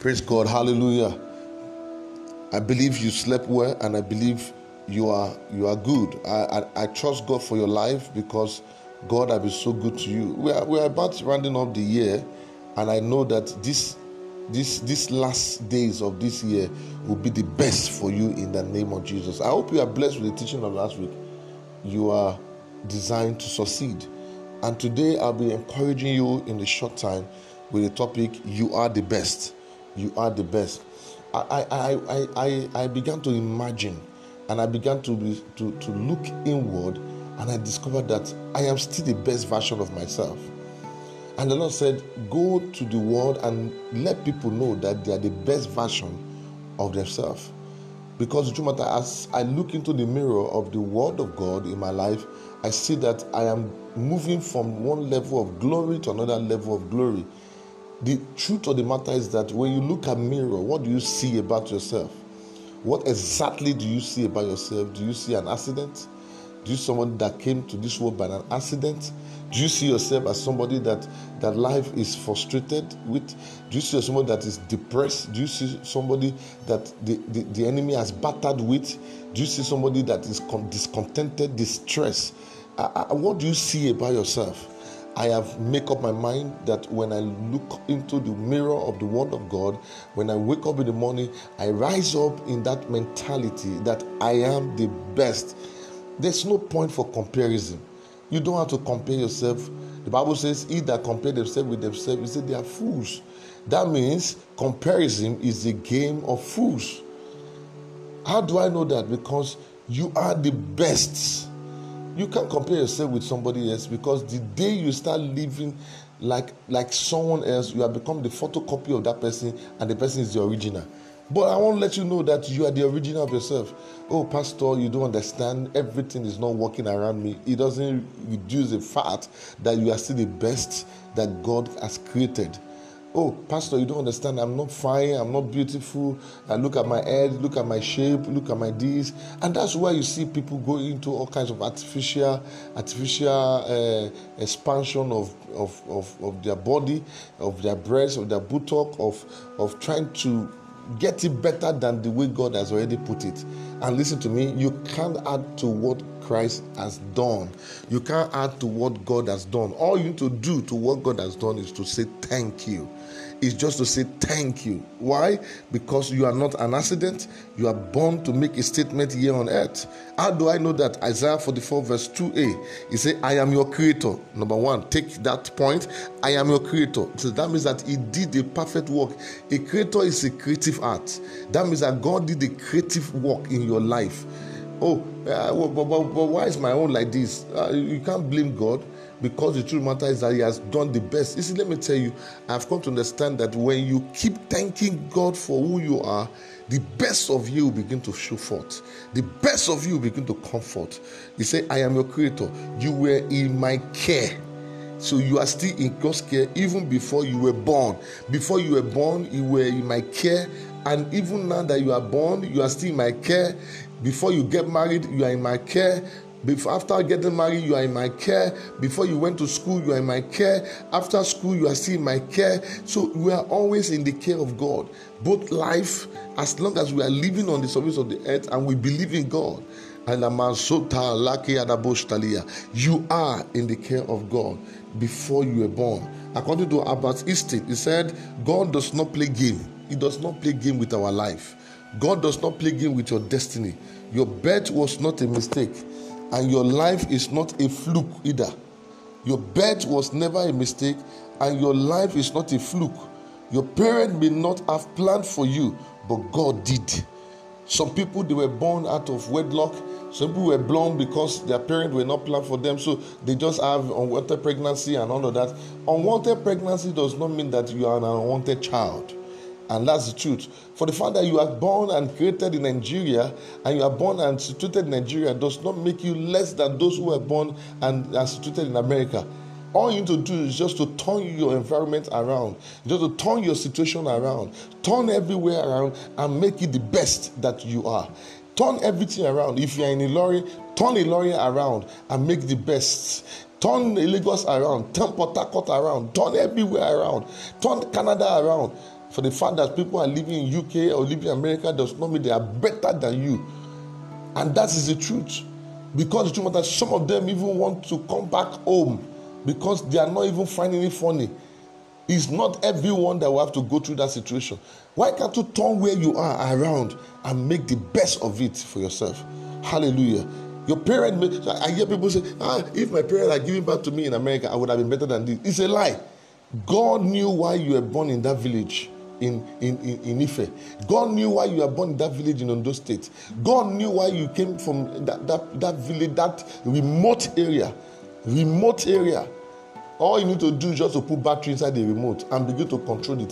Praise God. Hallelujah. I believe you slept well and I believe you are you are good. I, I, I trust God for your life because God has been so good to you. We are, we are about rounding up the year and I know that this this this last days of this year will be the best for you in the name of Jesus. I hope you are blessed with the teaching of last week. You are designed to succeed. And today I'll be encouraging you in a short time with the topic You are the best. You are the best. I I, I, I, I began to imagine and I began to, be, to, to look inward and I discovered that I am still the best version of myself. And the Lord said, Go to the world and let people know that they are the best version of themselves. Because matter as I look into the mirror of the Word of God in my life, I see that I am moving from one level of glory to another level of glory. The truth of the matter is that when you look at mirror, what do you see about yourself? What exactly do you see about yourself? Do you see an accident? Do you see someone that came to this world by an accident? Do you see yourself as somebody that that life is frustrated with? Do you see someone that is depressed? Do you see somebody that the, the, the enemy has battered with? Do you see somebody that is discontented, distressed? Uh, what do you see about yourself? I have make up my mind that when I look into the mirror of the Word of God, when I wake up in the morning, I rise up in that mentality that I am the best. There's no point for comparison. You don't have to compare yourself. The Bible says, He that compare themselves with themselves, he said they are fools. That means comparison is a game of fools. How do I know that? Because you are the best. You can't compare yourself with somebody else because the day you start living like like someone else, you have become the photocopy of that person, and the person is the original. But I want to let you know that you are the original of yourself. Oh, Pastor, you don't understand. Everything is not working around me. It doesn't reduce the fact that you are still the best that God has created. Oh, Pastor, you don't understand. I'm not fine. I'm not beautiful. I look at my head, look at my shape, look at my this, and that's why you see people go into all kinds of artificial, artificial uh, expansion of, of, of, of their body, of their breasts, of their buttock, of of trying to get it better than the way God has already put it. And listen to me, you can't add to what Christ has done. You can't add to what God has done. All you need to do to what God has done is to say thank you It's just to say thank you. Why? Because you are not an accident. You are born to make a statement here on earth. How do I know that? Isaiah 44, verse 2a. He said, I am your creator. Number one, take that point. I am your creator. So that means that he did a perfect work. A creator is a creative art. That means that God did a creative work in your life. Oh, uh, but, but, but, why is my own like this? Uh, you can't blame God because the truth matter is that He has done the best. You see, let me tell you, I've come to understand that when you keep thanking God for who you are, the best of you begin to show forth. The best of you begin to comfort. He said, I am your creator. You were in my care. So you are still in God's care even before you were born. Before you were born, you were in my care. And even now that you are born, you are still in my care. Before you get married, you are in my care. Before, after getting married, you are in my care. Before you went to school, you are in my care. After school, you are still in my care. So we are always in the care of God. Both life, as long as we are living on the surface of the earth and we believe in God. And you are in the care of God before you were born. According to Albert Einstein, he said, God does not play game. He does not play game with our life. God does not play game with your destiny. Your birth was not a mistake and your life is not a fluke either. Your birth was never a mistake, and your life is not a fluke. Your parent may not have planned for you, but God did. Some people they were born out of wedlock. Some people were born because their parents were not planned for them, so they just have unwanted pregnancy and all of that. Unwanted pregnancy does not mean that you are an unwanted child. And that's the truth. For the fact that you are born and created in Nigeria and you are born and situated in Nigeria does not make you less than those who were born and are situated in America. All you need to do is just to turn your environment around, just to turn your situation around, turn everywhere around and make it the best that you are. Turn everything around. If you're in Ilorin, turn Ilorin around and make the best. Turn Lagos around, turn Port around, turn everywhere around, turn Canada around For the fact that people are living in UK or living in America does not mean they are better than you. And that is the truth. Because the truth matters, some of them even want to come back home because they are not even finding it funny. It's not everyone that will have to go through that situation. Why can't you turn where you are around and make the best of it for yourself? Hallelujah. Your parents, I hear people say, ah, if my parents are giving back to me in America, I would have been better than this. It's a lie. God knew why you were born in that village in, in, in, in Ife. God knew why you were born in that village in Ondo State. God knew why you came from that, that, that village, that remote area. Remote area. All you need to do is just to put battery inside the remote and begin to control the,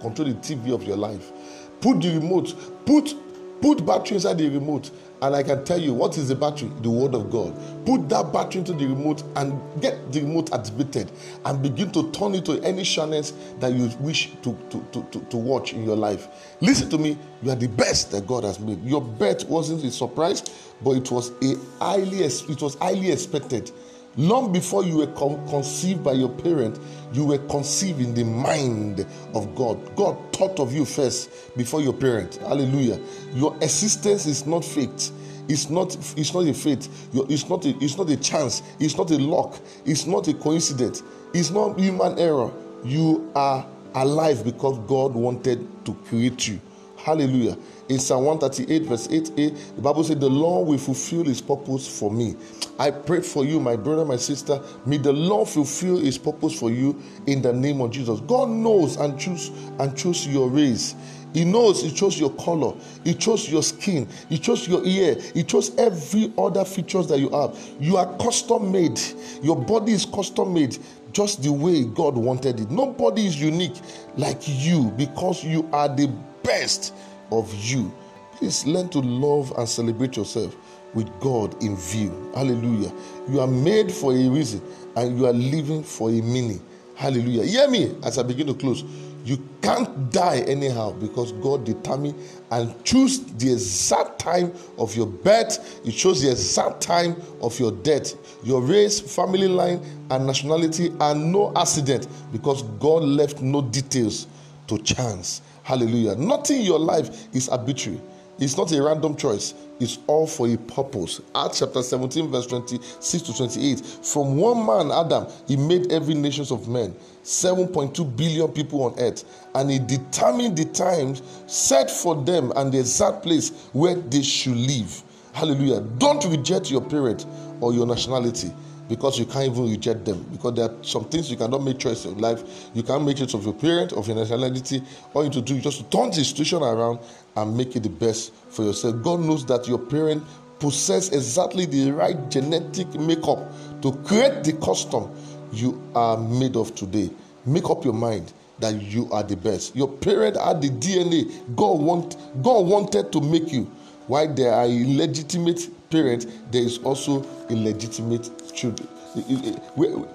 control the TV of your life. Put the remote, put put battery inside the remote and I can tell you what is the battery? The Word of God. Put that battery into the remote and get the remote activated and begin to turn it to any channels that you wish to, to, to, to, to watch in your life. Listen to me, you are the best that God has made. Your birth wasn't a surprise, but it was a highly it was highly expected. Long before you were con- conceived by your parent, you were conceived in the mind of God. God thought of you first before your parent. Hallelujah. Your existence is not faked. It's not, it's not a fate. It's not a, it's not a chance. It's not a luck. It's not a coincidence. It's not human error. You are alive because God wanted to create you. Hallelujah. In Psalm 138, verse 8a, eh, the Bible said, The Lord will fulfill his purpose for me. I pray for you, my brother, my sister. May the Lord fulfill his purpose for you in the name of Jesus. God knows and choose and choose your race. He knows He chose your color, He chose your skin, He chose your ear, He chose every other features that you have. You are custom made. Your body is custom made just the way God wanted it. Nobody is unique like you because you are the best of you. Please learn to love and celebrate yourself with God in view. Hallelujah. You are made for a reason and you are living for a meaning. Hallelujah. Hear me as I begin to close. You can't die anyhow because God determined and chose the exact time of your birth. He chose the exact time of your death. Your race, family line, and nationality are no accident because God left no details to chance. Hallelujah. Nothing in your life is arbitrary. It's not a random choice. It's all for a purpose. Acts chapter 17, verse 26 to 28. From one man, Adam, he made every nations of men, 7.2 billion people on earth, and he determined the times set for them and the exact place where they should live. Hallelujah. Don't reject your parent or your nationality because you can't even reject them. Because there are some things you cannot make choice in life. You can't make choice of your parent, of your nationality. All you need to do is just turn the situation around and make it the best for yourself. God knows that your parent possess exactly the right genetic makeup to create the custom you are made of today. Make up your mind that you are the best. Your parent had the DNA God want God wanted to make you. while there are illegitimate parents, there is also illegitimate children.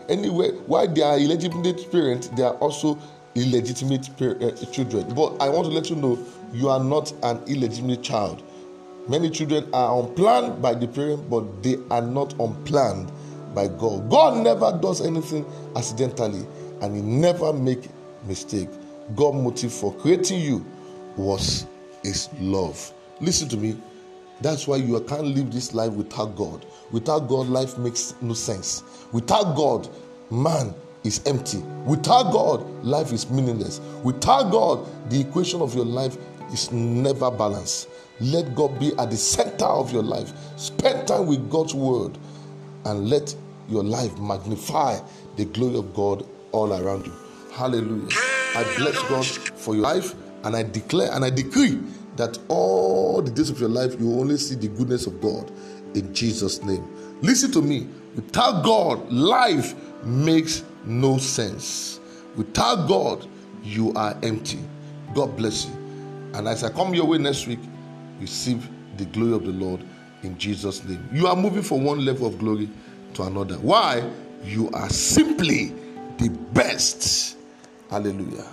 Anyway, why they are illegitimate parents, they are also illegitimate uh, children. But I want to let you know you are not an illegitimate child. Many children are unplanned by the parent, but they are not unplanned by God. God never does anything accidentally, and He never make mistake. God' motive for creating you was His love. Listen to me. That's why you can't live this life without God. Without God, life makes no sense. Without God, man is empty. Without God, life is meaningless. Without God, the equation of your life is never balanced. Let God be at the center of your life. Spend time with God's word and let your life magnify the glory of God all around you. Hallelujah. I bless God for your life and I declare and I decree that all the days of your life you only see the goodness of God in Jesus' name. Listen to me. Without God, life makes no sense. Without God, you are empty. God bless you. And as I come your way next week, receive the glory of the Lord in Jesus' name. You are moving from one level of glory to another. Why? You are simply the best. Hallelujah.